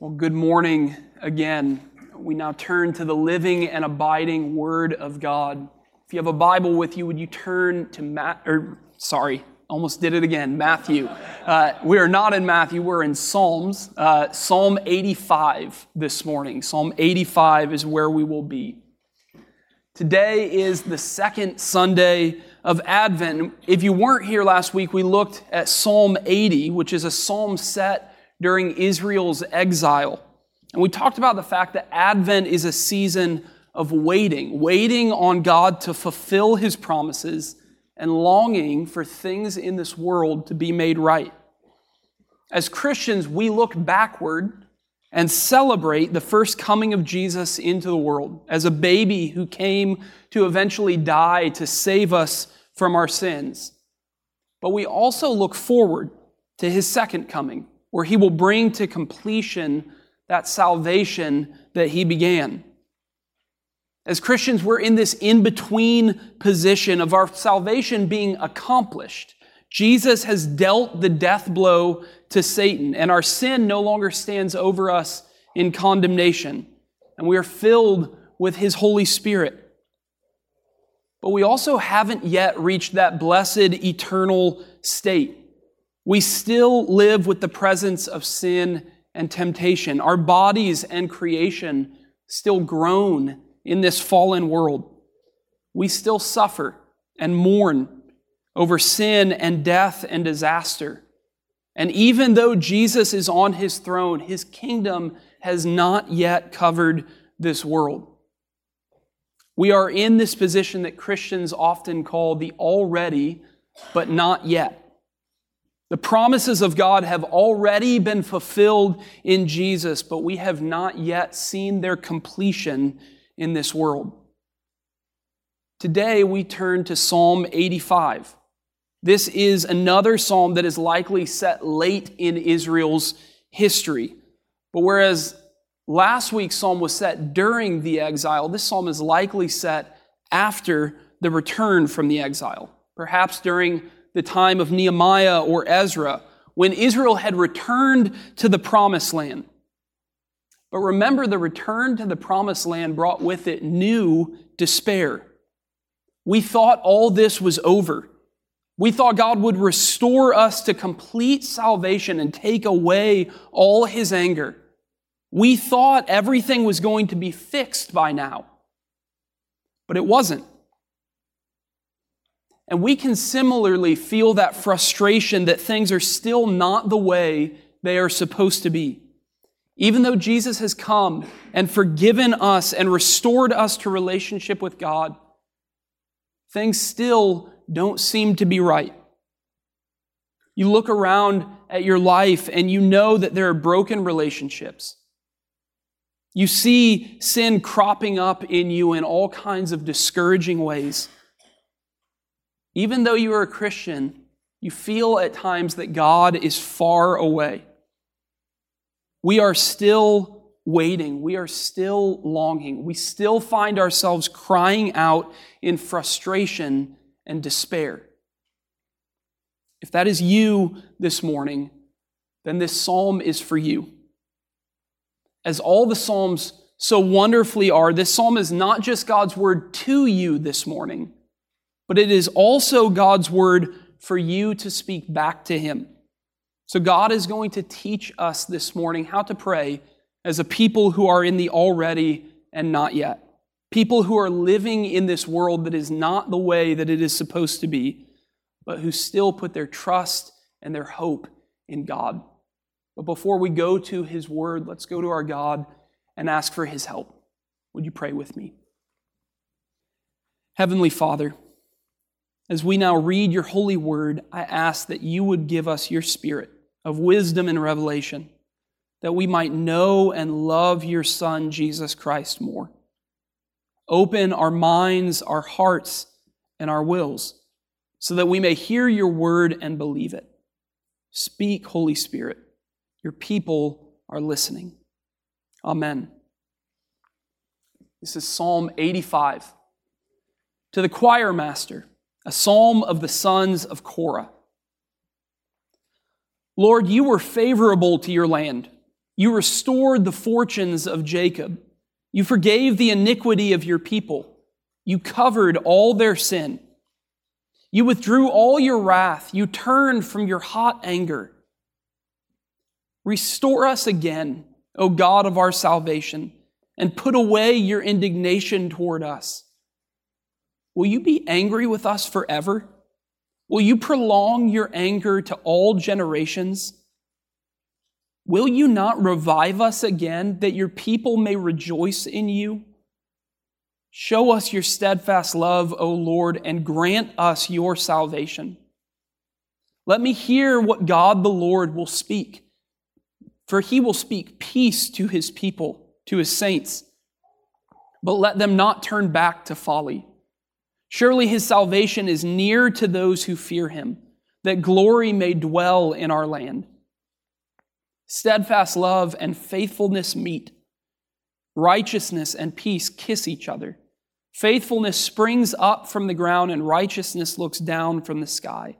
Well, good morning again. We now turn to the living and abiding Word of God. If you have a Bible with you, would you turn to Matt? Or sorry, almost did it again. Matthew. Uh, we are not in Matthew. We're in Psalms. Uh, Psalm 85 this morning. Psalm 85 is where we will be. Today is the second Sunday of Advent. If you weren't here last week, we looked at Psalm 80, which is a psalm set during Israel's exile. And we talked about the fact that Advent is a season of waiting, waiting on God to fulfill his promises and longing for things in this world to be made right. As Christians, we look backward and celebrate the first coming of Jesus into the world as a baby who came to eventually die to save us from our sins. But we also look forward to his second coming where he will bring to completion that salvation that he began. As Christians, we're in this in between position of our salvation being accomplished. Jesus has dealt the death blow to Satan, and our sin no longer stands over us in condemnation, and we are filled with his Holy Spirit. But we also haven't yet reached that blessed eternal state we still live with the presence of sin and temptation. Our bodies and creation still groan in this fallen world. We still suffer and mourn over sin and death and disaster. And even though Jesus is on his throne, his kingdom has not yet covered this world. We are in this position that Christians often call the already, but not yet. The promises of God have already been fulfilled in Jesus, but we have not yet seen their completion in this world. Today we turn to Psalm 85. This is another psalm that is likely set late in Israel's history. But whereas last week's psalm was set during the exile, this psalm is likely set after the return from the exile, perhaps during the time of Nehemiah or Ezra, when Israel had returned to the promised land. But remember, the return to the promised land brought with it new despair. We thought all this was over. We thought God would restore us to complete salvation and take away all his anger. We thought everything was going to be fixed by now. But it wasn't. And we can similarly feel that frustration that things are still not the way they are supposed to be. Even though Jesus has come and forgiven us and restored us to relationship with God, things still don't seem to be right. You look around at your life and you know that there are broken relationships. You see sin cropping up in you in all kinds of discouraging ways. Even though you are a Christian, you feel at times that God is far away. We are still waiting. We are still longing. We still find ourselves crying out in frustration and despair. If that is you this morning, then this psalm is for you. As all the psalms so wonderfully are, this psalm is not just God's word to you this morning but it is also God's word for you to speak back to Him. So, God is going to teach us this morning how to pray as a people who are in the already and not yet. People who are living in this world that is not the way that it is supposed to be, but who still put their trust and their hope in God. But before we go to His Word, let's go to our God and ask for His help. Would you pray with me? Heavenly Father, as we now read your holy word, I ask that you would give us your spirit of wisdom and revelation, that we might know and love your Son, Jesus Christ, more. Open our minds, our hearts, and our wills, so that we may hear your word and believe it. Speak, Holy Spirit. Your people are listening. Amen. This is Psalm 85. To the choir master, a psalm of the sons of Korah. Lord, you were favorable to your land. You restored the fortunes of Jacob. You forgave the iniquity of your people. You covered all their sin. You withdrew all your wrath. You turned from your hot anger. Restore us again, O God of our salvation, and put away your indignation toward us. Will you be angry with us forever? Will you prolong your anger to all generations? Will you not revive us again that your people may rejoice in you? Show us your steadfast love, O Lord, and grant us your salvation. Let me hear what God the Lord will speak, for he will speak peace to his people, to his saints. But let them not turn back to folly. Surely his salvation is near to those who fear him, that glory may dwell in our land. Steadfast love and faithfulness meet. Righteousness and peace kiss each other. Faithfulness springs up from the ground, and righteousness looks down from the sky.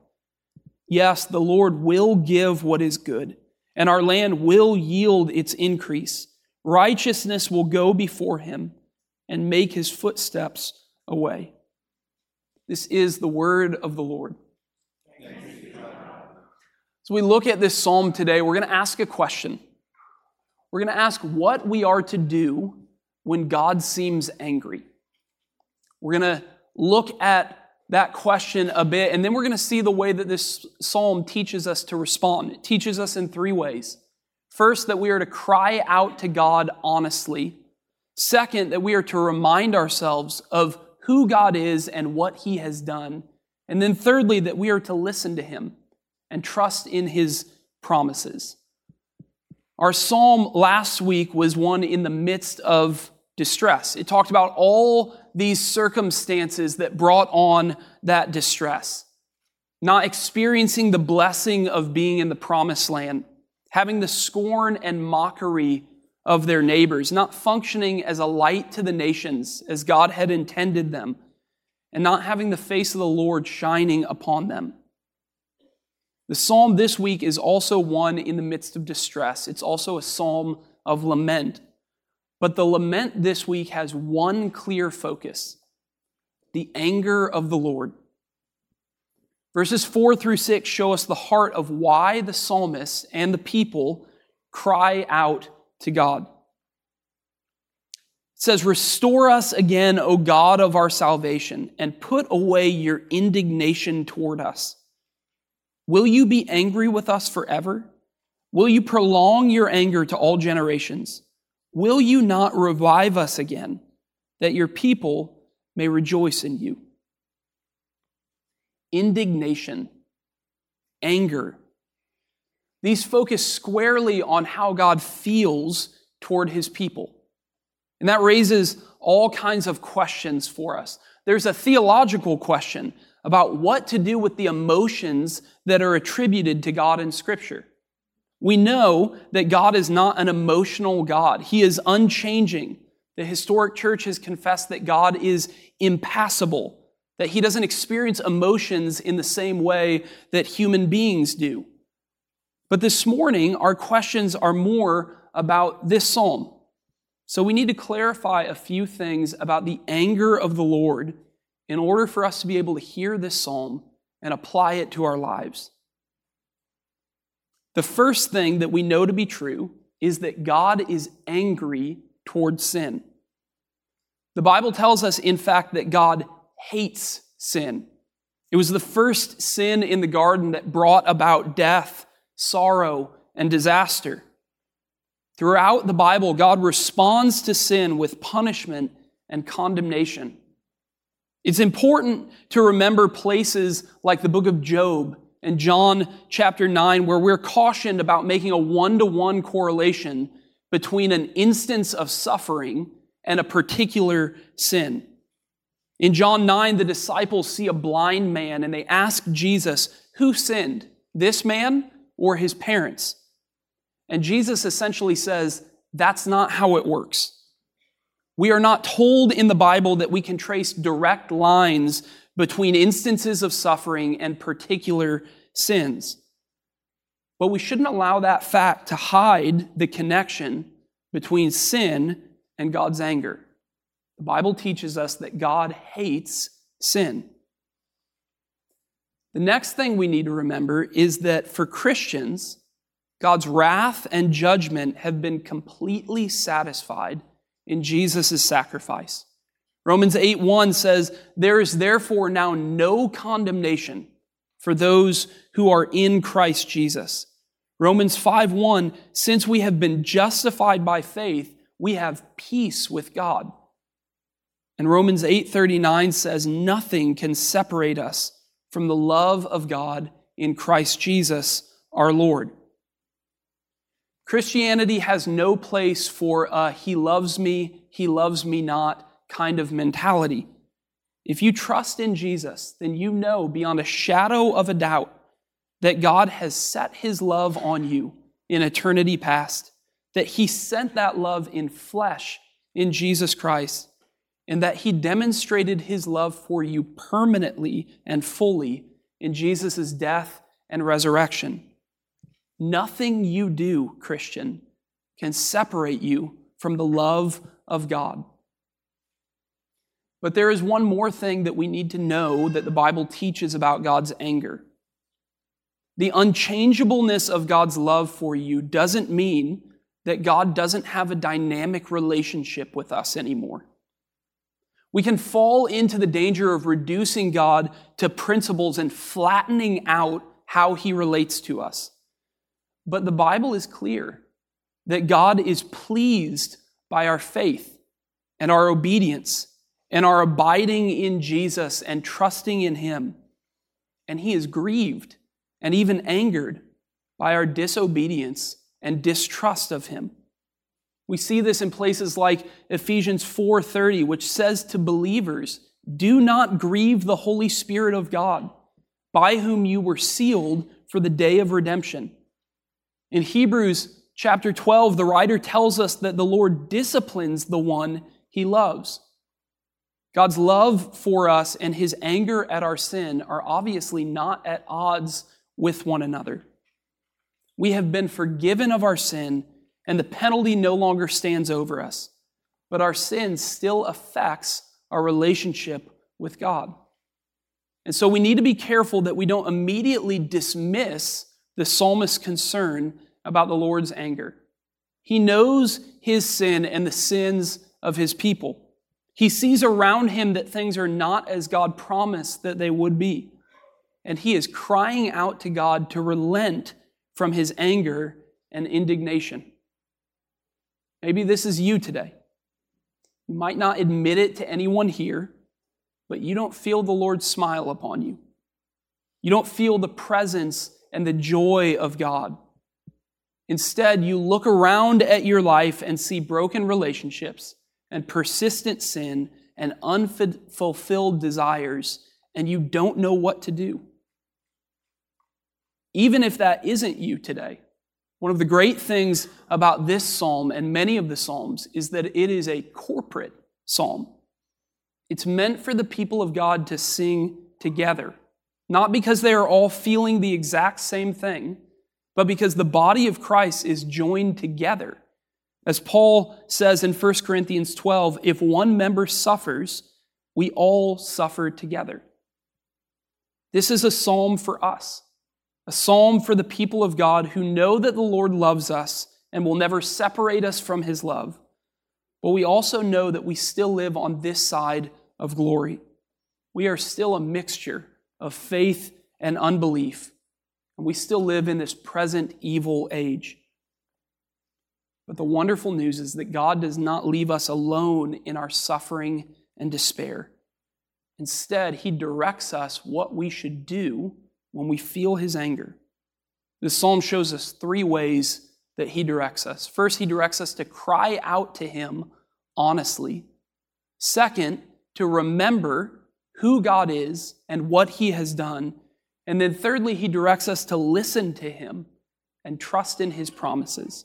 Yes, the Lord will give what is good, and our land will yield its increase. Righteousness will go before him and make his footsteps away. This is the word of the Lord. So we look at this psalm today, we're going to ask a question. We're going to ask what we are to do when God seems angry. We're going to look at that question a bit, and then we're going to see the way that this psalm teaches us to respond. It teaches us in three ways. First, that we are to cry out to God honestly. Second, that we are to remind ourselves of who God is and what He has done. And then thirdly, that we are to listen to Him and trust in His promises. Our psalm last week was one in the midst of distress. It talked about all these circumstances that brought on that distress. Not experiencing the blessing of being in the promised land, having the scorn and mockery of their neighbors, not functioning as a light to the nations as God had intended them, and not having the face of the Lord shining upon them. The psalm this week is also one in the midst of distress. It's also a psalm of lament. But the lament this week has one clear focus the anger of the Lord. Verses 4 through 6 show us the heart of why the psalmist and the people cry out to God. It says, Restore us again, O God of our salvation, and put away your indignation toward us. Will you be angry with us forever? Will you prolong your anger to all generations? Will you not revive us again, that your people may rejoice in you? Indignation, anger. These focus squarely on how God feels toward his people. And that raises all kinds of questions for us. There's a theological question about what to do with the emotions that are attributed to God in Scripture. We know that God is not an emotional God. He is unchanging. The historic church has confessed that God is impassible, that he doesn't experience emotions in the same way that human beings do. But this morning, our questions are more about this psalm. So we need to clarify a few things about the anger of the Lord in order for us to be able to hear this psalm and apply it to our lives. The first thing that we know to be true is that God is angry towards sin. The Bible tells us, in fact, that God hates sin. It was the first sin in the garden that brought about death, sorrow, and disaster. Throughout the Bible, God responds to sin with punishment and condemnation. It's important to remember places like the book of Job and John chapter 9, where we're cautioned about making a one to one correlation between an instance of suffering and a particular sin. In John 9, the disciples see a blind man and they ask Jesus, Who sinned, this man or his parents? And Jesus essentially says, That's not how it works. We are not told in the Bible that we can trace direct lines between instances of suffering and particular sins. But we shouldn't allow that fact to hide the connection between sin and God's anger. The Bible teaches us that God hates sin. The next thing we need to remember is that for Christians, God's wrath and judgment have been completely satisfied in Jesus' sacrifice. Romans 8 1 says, There is therefore now no condemnation for those who are in Christ Jesus. Romans 5 1, since we have been justified by faith, we have peace with God. And Romans 8:39 says nothing can separate us from the love of God in Christ Jesus our Lord. Christianity has no place for a he loves me, he loves me not kind of mentality. If you trust in Jesus, then you know beyond a shadow of a doubt that God has set his love on you in eternity past, that he sent that love in flesh in Jesus Christ, and that he demonstrated his love for you permanently and fully in Jesus' death and resurrection. Nothing you do, Christian, can separate you from the love of God. But there is one more thing that we need to know that the Bible teaches about God's anger. The unchangeableness of God's love for you doesn't mean that God doesn't have a dynamic relationship with us anymore. We can fall into the danger of reducing God to principles and flattening out how he relates to us. But the Bible is clear that God is pleased by our faith and our obedience and our abiding in Jesus and trusting in him. And he is grieved and even angered by our disobedience and distrust of him. We see this in places like Ephesians 4:30 which says to believers, "Do not grieve the Holy Spirit of God, by whom you were sealed for the day of redemption." In Hebrews chapter 12, the writer tells us that the Lord disciplines the one he loves. God's love for us and his anger at our sin are obviously not at odds with one another. We have been forgiven of our sin, and the penalty no longer stands over us. But our sin still affects our relationship with God. And so we need to be careful that we don't immediately dismiss the psalmist's concern about the Lord's anger. He knows his sin and the sins of his people. He sees around him that things are not as God promised that they would be and he is crying out to God to relent from his anger and indignation. Maybe this is you today. You might not admit it to anyone here, but you don't feel the Lord's smile upon you. You don't feel the presence and the joy of God. Instead, you look around at your life and see broken relationships and persistent sin and unfulfilled desires, and you don't know what to do even if that isn't you today. One of the great things about this psalm and many of the psalms is that it is a corporate psalm. It's meant for the people of God to sing together, not because they are all feeling the exact same thing, but because the body of Christ is joined together. As Paul says in 1 Corinthians 12, if one member suffers, we all suffer together. This is a psalm for us a psalm for the people of God who know that the Lord loves us and will never separate us from his love. But we also know that we still live on this side of glory. We are still a mixture of faith and unbelief, and we still live in this present evil age. But the wonderful news is that God does not leave us alone in our suffering and despair. Instead, He directs us what we should do when we feel his anger. This psalm shows us three ways that he directs us. First, he directs us to cry out to him honestly. Second, to remember who God is and what he has done. And then thirdly, he directs us to listen to him and trust in his promises.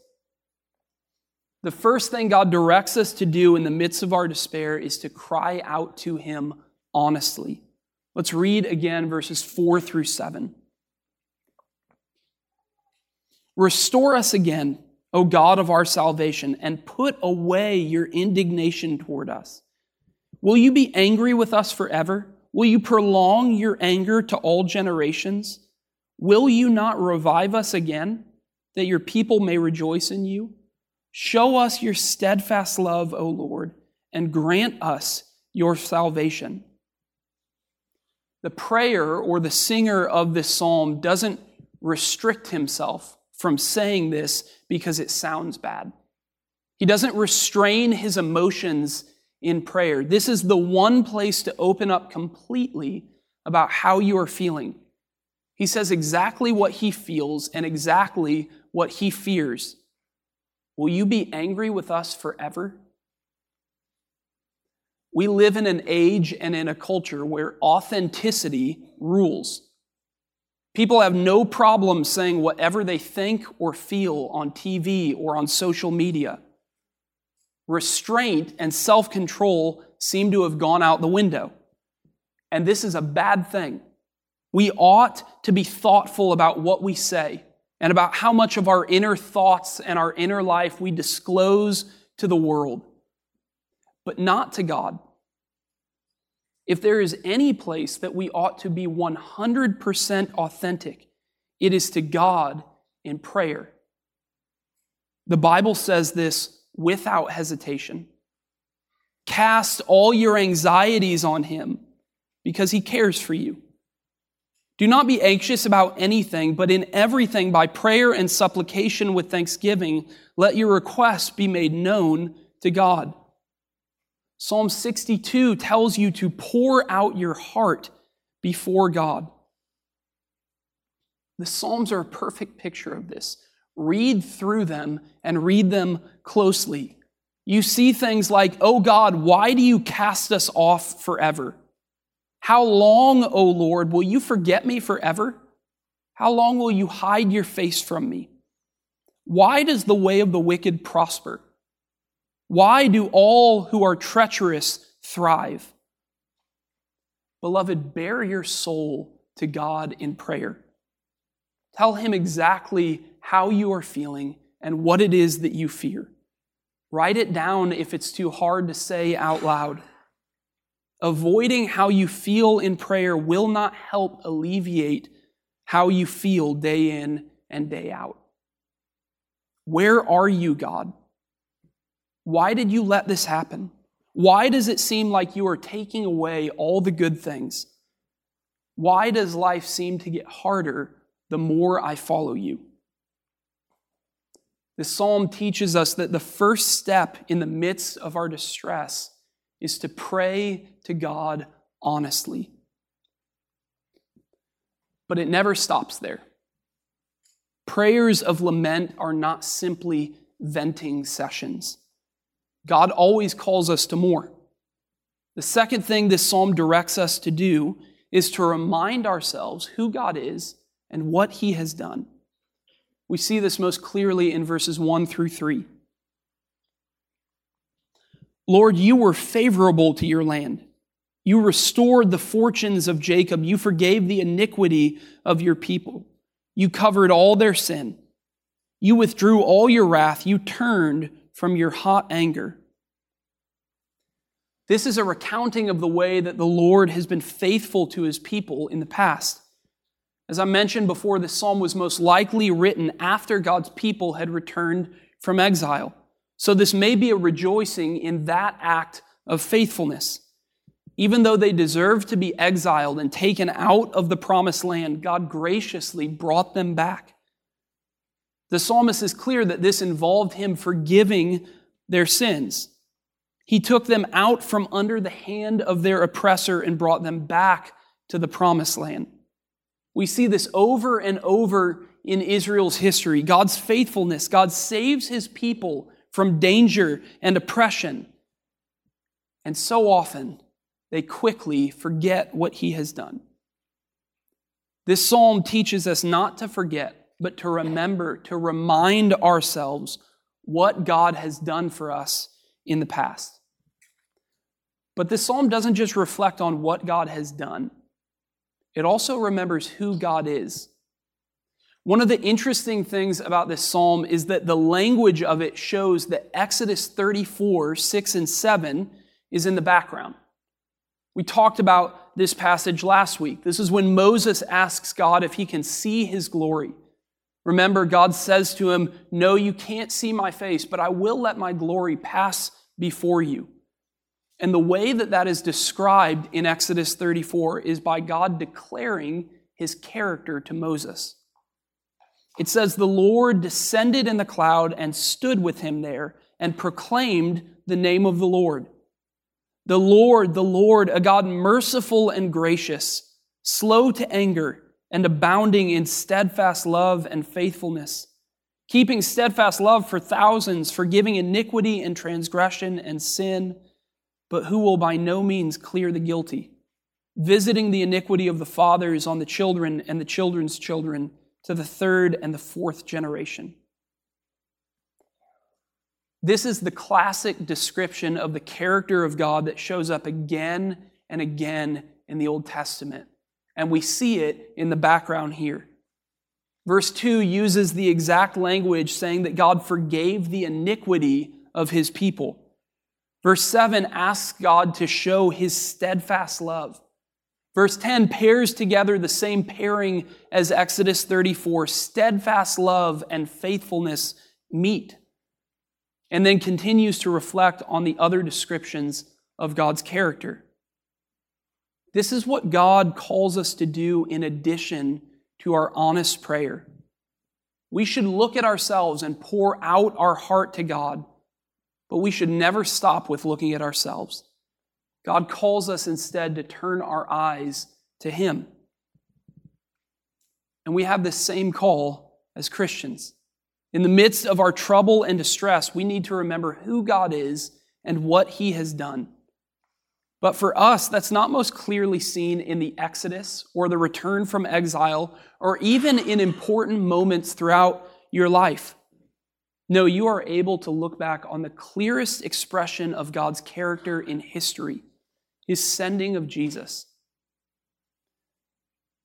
The first thing God directs us to do in the midst of our despair is to cry out to him honestly. Let's read again verses 4 through 7. Restore us again, O God of our salvation, and put away your indignation toward us. Will you be angry with us forever? Will you prolong your anger to all generations? Will you not revive us again, that your people may rejoice in you? Show us your steadfast love, O Lord, and grant us your salvation. The prayer or the singer of this psalm doesn't restrict himself from saying this because it sounds bad. He doesn't restrain his emotions in prayer. This is the one place to open up completely about how you are feeling. He says exactly what he feels and exactly what he fears. Will you be angry with us forever? We live in an age and in a culture where authenticity rules. People have no problem saying whatever they think or feel on TV or on social media. Restraint and self control seem to have gone out the window. And this is a bad thing. We ought to be thoughtful about what we say and about how much of our inner thoughts and our inner life we disclose to the world, but not to God. If there is any place that we ought to be 100% authentic, it is to God in prayer. The Bible says this without hesitation. Cast all your anxieties on Him because He cares for you. Do not be anxious about anything, but in everything, by prayer and supplication with thanksgiving, let your requests be made known to God. Psalm 62 tells you to pour out your heart before God. The Psalms are a perfect picture of this. Read through them and read them closely. You see things like, Oh God, why do you cast us off forever? How long, O Lord, will you forget me forever? How long will you hide your face from me? Why does the way of the wicked prosper? Why do all who are treacherous thrive? Beloved, bare your soul to God in prayer. Tell Him exactly how you are feeling and what it is that you fear. Write it down if it's too hard to say out loud. Avoiding how you feel in prayer will not help alleviate how you feel day in and day out. Where are you, God? Why did you let this happen? Why does it seem like you are taking away all the good things? Why does life seem to get harder the more I follow you? This psalm teaches us that the first step in the midst of our distress is to pray to God honestly. But it never stops there. Prayers of lament are not simply venting sessions. God always calls us to more. The second thing this psalm directs us to do is to remind ourselves who God is and what he has done. We see this most clearly in verses 1 through 3. Lord, you were favorable to your land. You restored the fortunes of Jacob. You forgave the iniquity of your people. You covered all their sin. You withdrew all your wrath. You turned from your hot anger. This is a recounting of the way that the Lord has been faithful to his people in the past. As I mentioned before, this psalm was most likely written after God's people had returned from exile. So this may be a rejoicing in that act of faithfulness. Even though they deserved to be exiled and taken out of the promised land, God graciously brought them back. The psalmist is clear that this involved him forgiving their sins. He took them out from under the hand of their oppressor and brought them back to the promised land. We see this over and over in Israel's history. God's faithfulness, God saves his people from danger and oppression. And so often, they quickly forget what he has done. This psalm teaches us not to forget, but to remember, to remind ourselves what God has done for us in the past. But this psalm doesn't just reflect on what God has done, it also remembers who God is. One of the interesting things about this psalm is that the language of it shows that Exodus 34, 6 and 7 is in the background. We talked about this passage last week. This is when Moses asks God if he can see his glory. Remember, God says to him, No, you can't see my face, but I will let my glory pass before you. And the way that that is described in Exodus 34 is by God declaring his character to Moses. It says, The Lord descended in the cloud and stood with him there and proclaimed the name of the Lord. The Lord, the Lord, a God merciful and gracious, slow to anger, and abounding in steadfast love and faithfulness, keeping steadfast love for thousands, forgiving iniquity and transgression and sin, but who will by no means clear the guilty, visiting the iniquity of the fathers on the children and the children's children to the third and the fourth generation. This is the classic description of the character of God that shows up again and again in the Old Testament. And we see it in the background here. Verse 2 uses the exact language saying that God forgave the iniquity of his people. Verse 7 asks God to show his steadfast love. Verse 10 pairs together the same pairing as Exodus 34 steadfast love and faithfulness meet. And then continues to reflect on the other descriptions of God's character. This is what God calls us to do in addition to our honest prayer. We should look at ourselves and pour out our heart to God, but we should never stop with looking at ourselves. God calls us instead to turn our eyes to Him. And we have the same call as Christians. In the midst of our trouble and distress, we need to remember who God is and what He has done. But for us, that's not most clearly seen in the Exodus or the return from exile or even in important moments throughout your life. No, you are able to look back on the clearest expression of God's character in history his sending of Jesus.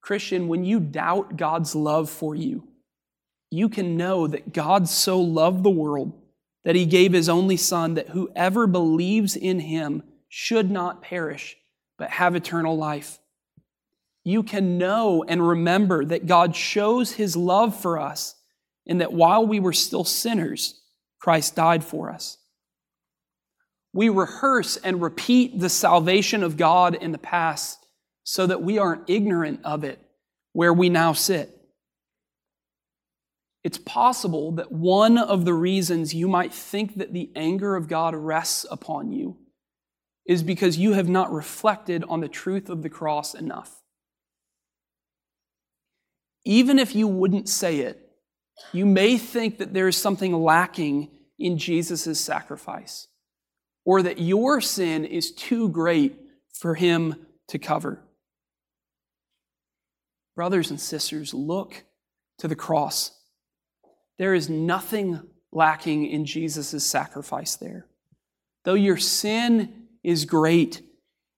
Christian, when you doubt God's love for you, you can know that God so loved the world that he gave his only Son, that whoever believes in him should not perish, but have eternal life. You can know and remember that God shows his love for us, and that while we were still sinners, Christ died for us we rehearse and repeat the salvation of God in the past so that we aren't ignorant of it where we now sit. It's possible that one of the reasons you might think that the anger of God rests upon you is because you have not reflected on the truth of the cross enough. Even if you wouldn't say it, you may think that there is something lacking in Jesus' sacrifice or that your sin is too great for him to cover. Brothers and sisters, look to the cross. There is nothing lacking in Jesus' sacrifice there. Though your sin is great,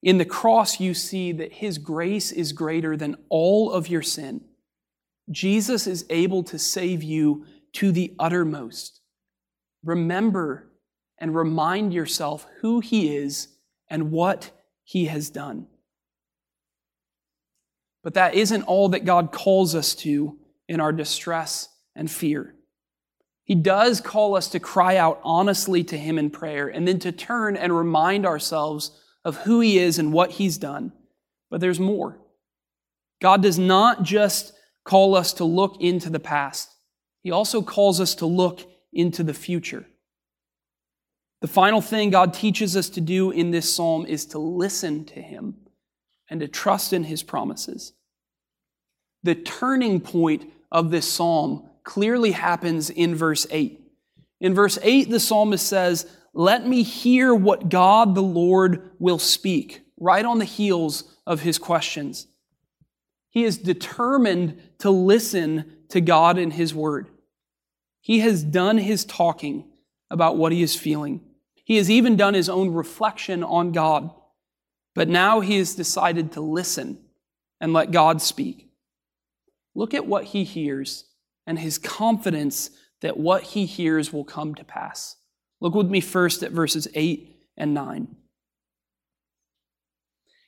in the cross you see that his grace is greater than all of your sin. Jesus is able to save you to the uttermost. Remember and remind yourself who He is and what He has done. But that isn't all that God calls us to in our distress and fear. He does call us to cry out honestly to Him in prayer and then to turn and remind ourselves of who He is and what He's done. But there's more. God does not just call us to look into the past, He also calls us to look into the future. The final thing God teaches us to do in this psalm is to listen to Him and to trust in His promises. The turning point of this psalm clearly happens in verse 8. In verse 8, the psalmist says, Let me hear what God the Lord will speak, right on the heels of his questions. He is determined to listen to God and his word. He has done his talking about what he is feeling. He has even done his own reflection on God. But now he has decided to listen and let God speak. Look at what he hears and his confidence that what he hears will come to pass. Look with me first at verses 8 and 9.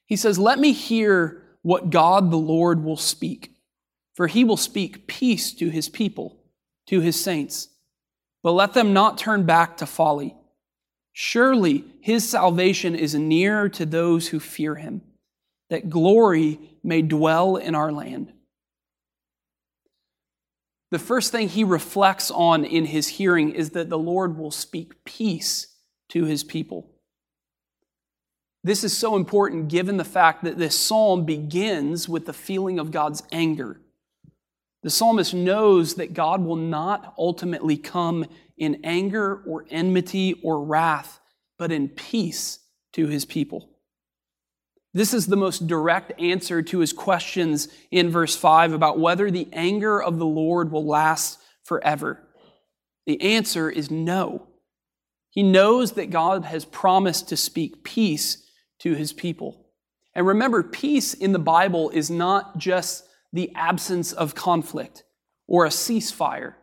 He says, Let me hear what God the Lord will speak, for he will speak peace to his people, to his saints. But let them not turn back to folly. Surely his salvation is near to those who fear him, that glory may dwell in our land. The first thing he reflects on in his hearing is that the Lord will speak peace to his people. This is so important given the fact that this psalm begins with the feeling of God's anger. The psalmist knows that God will not ultimately come in anger or enmity or wrath, but in peace to his people. This is the most direct answer to his questions in verse 5 about whether the anger of the Lord will last forever. The answer is no. He knows that God has promised to speak peace to his people. And remember, peace in the Bible is not just the absence of conflict or a ceasefire.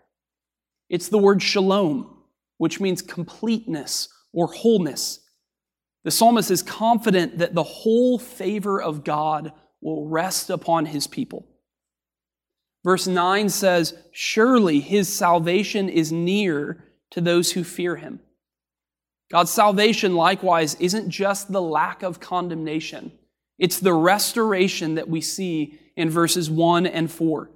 It's the word shalom, which means completeness or wholeness. The psalmist is confident that the whole favor of God will rest upon his people. Verse 9 says, Surely his salvation is near to those who fear him. God's salvation, likewise, isn't just the lack of condemnation, it's the restoration that we see in verses 1 and 4.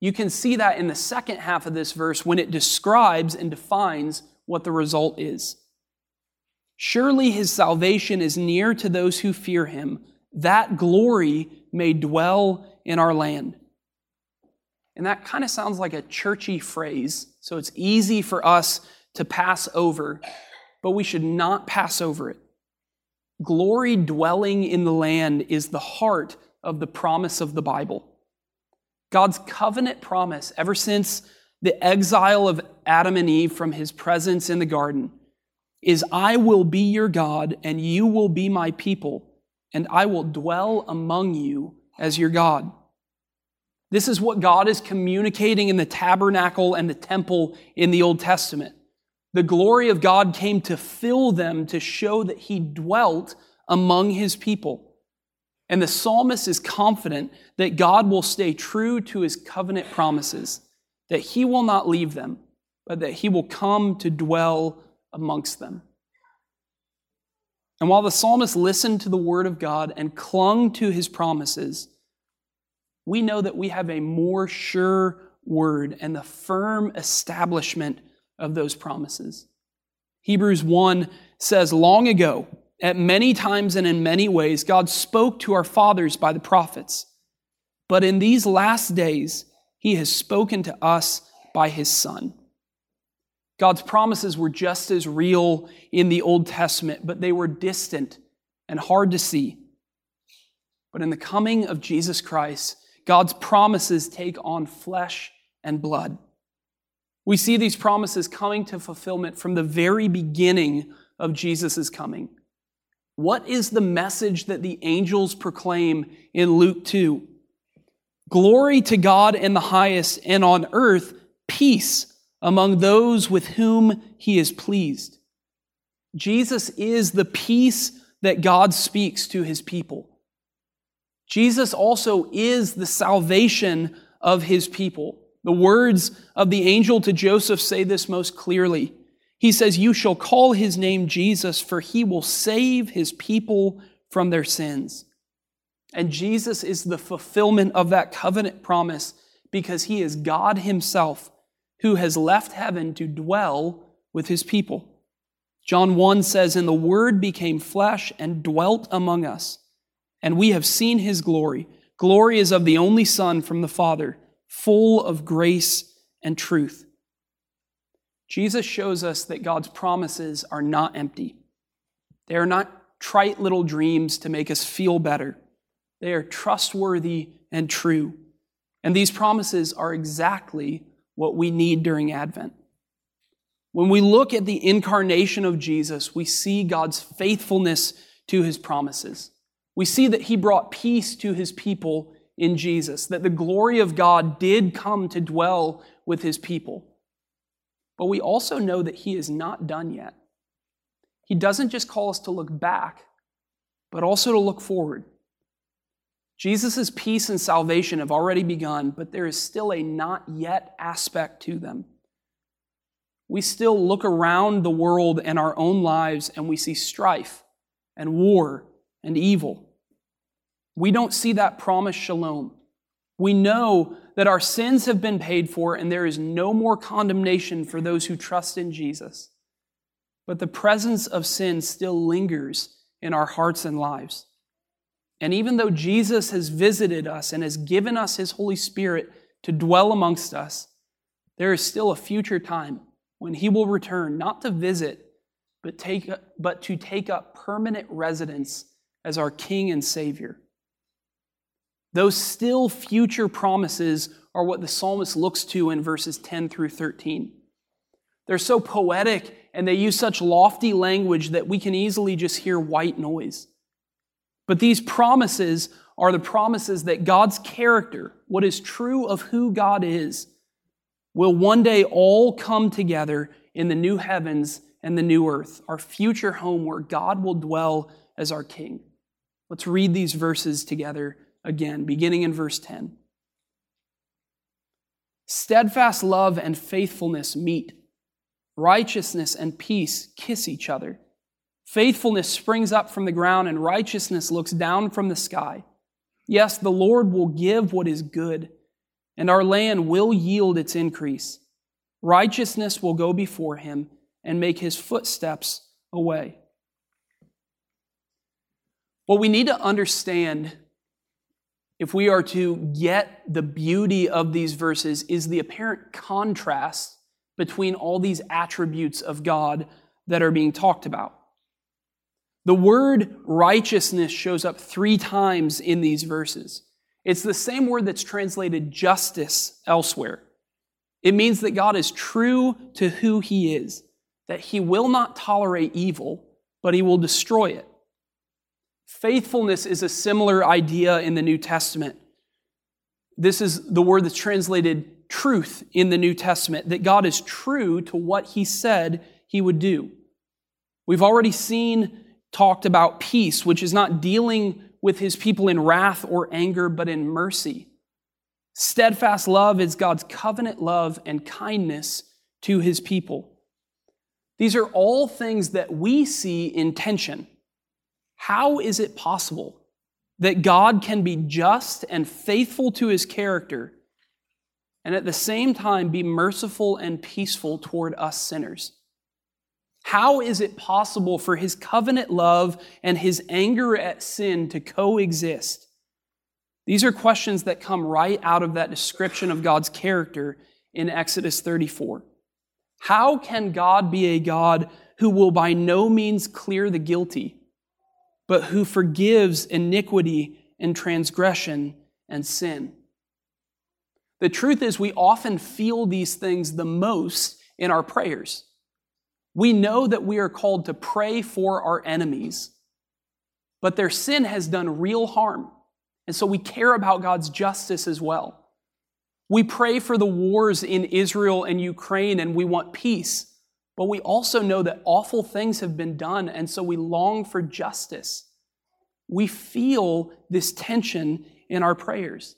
You can see that in the second half of this verse when it describes and defines what the result is. Surely his salvation is near to those who fear him, that glory may dwell in our land. And that kind of sounds like a churchy phrase, so it's easy for us to pass over but we should not pass over it. Glory dwelling in the land is the heart of the promise of the Bible. God's covenant promise, ever since the exile of Adam and Eve from his presence in the garden, is I will be your God, and you will be my people, and I will dwell among you as your God. This is what God is communicating in the tabernacle and the temple in the Old Testament. The glory of God came to fill them to show that he dwelt among his people. And the psalmist is confident that God will stay true to his covenant promises, that he will not leave them, but that he will come to dwell amongst them. And while the psalmist listened to the word of God and clung to his promises, we know that we have a more sure word and the firm establishment of those promises. Hebrews 1 says, Long ago, at many times and in many ways, God spoke to our fathers by the prophets. But in these last days, he has spoken to us by his Son. God's promises were just as real in the Old Testament, but they were distant and hard to see. But in the coming of Jesus Christ, God's promises take on flesh and blood. We see these promises coming to fulfillment from the very beginning of Jesus' coming. What is the message that the angels proclaim in Luke 2? Glory to God in the highest, and on earth, peace among those with whom he is pleased. Jesus is the peace that God speaks to his people. Jesus also is the salvation of his people. The words of the angel to Joseph say this most clearly. He says, You shall call his name Jesus, for he will save his people from their sins. And Jesus is the fulfillment of that covenant promise because he is God himself who has left heaven to dwell with his people. John 1 says, And the Word became flesh and dwelt among us, and we have seen his glory. Glory is of the only Son from the Father full of grace and truth. Jesus shows us that God's promises are not empty. They are not trite little dreams to make us feel better. They are trustworthy and true. And these promises are exactly what we need during Advent. When we look at the incarnation of Jesus, we see God's faithfulness to his promises. We see that he brought peace to his people in Jesus, that the glory of God did come to dwell with his people. But we also know that he is not done yet. He doesn't just call us to look back, but also to look forward. Jesus' peace and salvation have already begun, but there is still a not yet aspect to them. We still look around the world and our own lives and we see strife and war and evil. We don't see that promised shalom. We know that our sins have been paid for and there is no more condemnation for those who trust in Jesus. But the presence of sin still lingers in our hearts and lives. And even though Jesus has visited us and has given us his Holy Spirit to dwell amongst us, there is still a future time when he will return, not to visit, but, take, but to take up permanent residence as our King and Savior. Those still future promises are what the psalmist looks to in verses 10 through 13. They're so poetic and they use such lofty language that we can easily just hear white noise. But these promises are the promises that God's character, what is true of who God is, will one day all come together in the new heavens and the new earth, our future home where God will dwell as our King. Let's read these verses together again, beginning in verse 10. Steadfast love and faithfulness meet, righteousness and peace kiss each other. Faithfulness springs up from the ground, and righteousness looks down from the sky. Yes, the Lord will give what is good, and our land will yield its increase. Righteousness will go before him and make his footsteps a way. What we need to understand if we are to get the beauty of these verses is the apparent contrast between all these attributes of God that are being talked about. The word righteousness shows up three times in these verses. It's the same word that's translated justice elsewhere. It means that God is true to who he is, that he will not tolerate evil, but he will destroy it. Faithfulness is a similar idea in the New Testament. This is the word that's translated truth in the New Testament, that God is true to what he said he would do. We've already seen talked about peace, which is not dealing with his people in wrath or anger, but in mercy. Steadfast love is God's covenant love and kindness to his people. These are all things that we see in tension. How is it possible that God can be just and faithful to his character and at the same time be merciful and peaceful toward us sinners? How is it possible for his covenant love and his anger at sin to coexist? These are questions that come right out of that description of God's character in Exodus 34. How can God be a God who will by no means clear the guilty, but who forgives iniquity and transgression and sin? The truth is, we often feel these things the most in our prayers. We know that we are called to pray for our enemies, but their sin has done real harm. And so we care about God's justice as well. We pray for the wars in Israel and Ukraine and we want peace, but we also know that awful things have been done, and so we long for justice. We feel this tension in our prayers.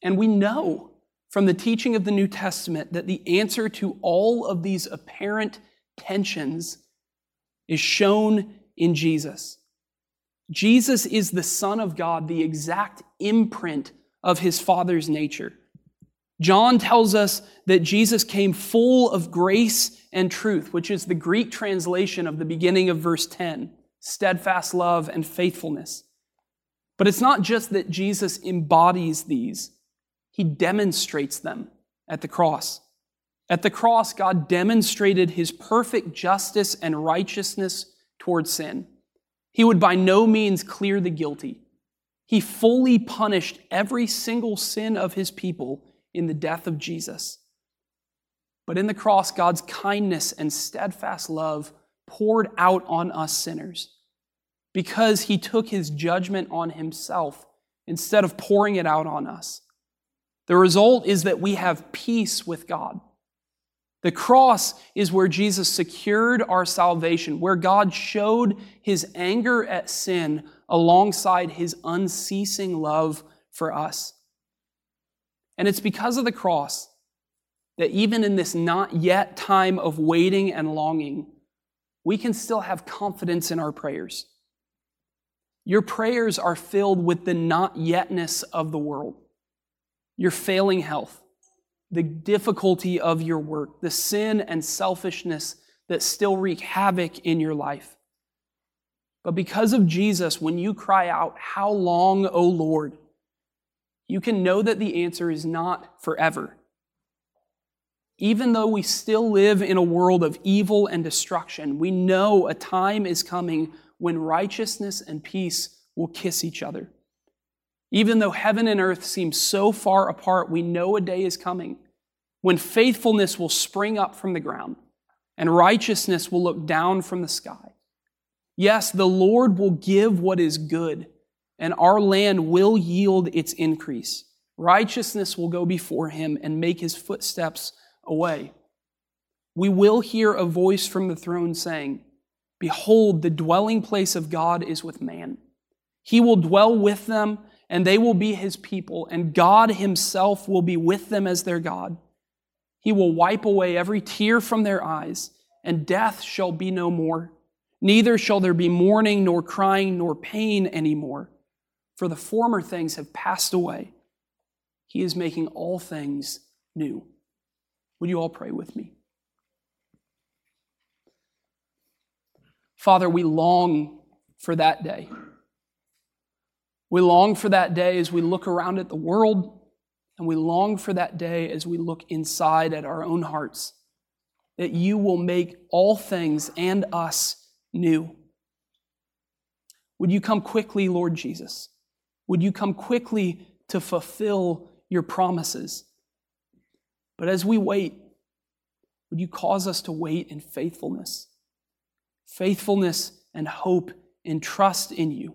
And we know from the teaching of the New Testament that the answer to all of these apparent tensions is shown in Jesus. Jesus is the Son of God, the exact imprint of his Father's nature. John tells us that Jesus came full of grace and truth, which is the Greek translation of the beginning of verse 10 steadfast love and faithfulness. But it's not just that Jesus embodies these, he demonstrates them at the cross. At the cross, God demonstrated his perfect justice and righteousness towards sin. He would by no means clear the guilty. He fully punished every single sin of his people in the death of Jesus. But in the cross, God's kindness and steadfast love poured out on us sinners because he took his judgment on himself instead of pouring it out on us. The result is that we have peace with God. The cross is where Jesus secured our salvation, where God showed his anger at sin alongside his unceasing love for us. And it's because of the cross that even in this not yet time of waiting and longing, we can still have confidence in our prayers. Your prayers are filled with the not yetness of the world, your failing health, the difficulty of your work, the sin and selfishness that still wreak havoc in your life. But because of Jesus, when you cry out, How long, O Lord? you can know that the answer is not forever. Even though we still live in a world of evil and destruction, we know a time is coming when righteousness and peace will kiss each other. Even though heaven and earth seem so far apart, we know a day is coming when faithfulness will spring up from the ground and righteousness will look down from the sky. Yes, the Lord will give what is good, and our land will yield its increase. Righteousness will go before him and make his footsteps away. We will hear a voice from the throne saying, Behold, the dwelling place of God is with man. He will dwell with them and they will be his people, and God himself will be with them as their God. He will wipe away every tear from their eyes, and death shall be no more. Neither shall there be mourning, nor crying, nor pain anymore, for the former things have passed away. He is making all things new. Would you all pray with me? Father, we long for that day. We long for that day as we look around at the world, and we long for that day as we look inside at our own hearts, that you will make all things and us new. Would you come quickly, Lord Jesus? Would you come quickly to fulfill your promises? But as we wait, would you cause us to wait in faithfulness? Faithfulness and hope and trust in you.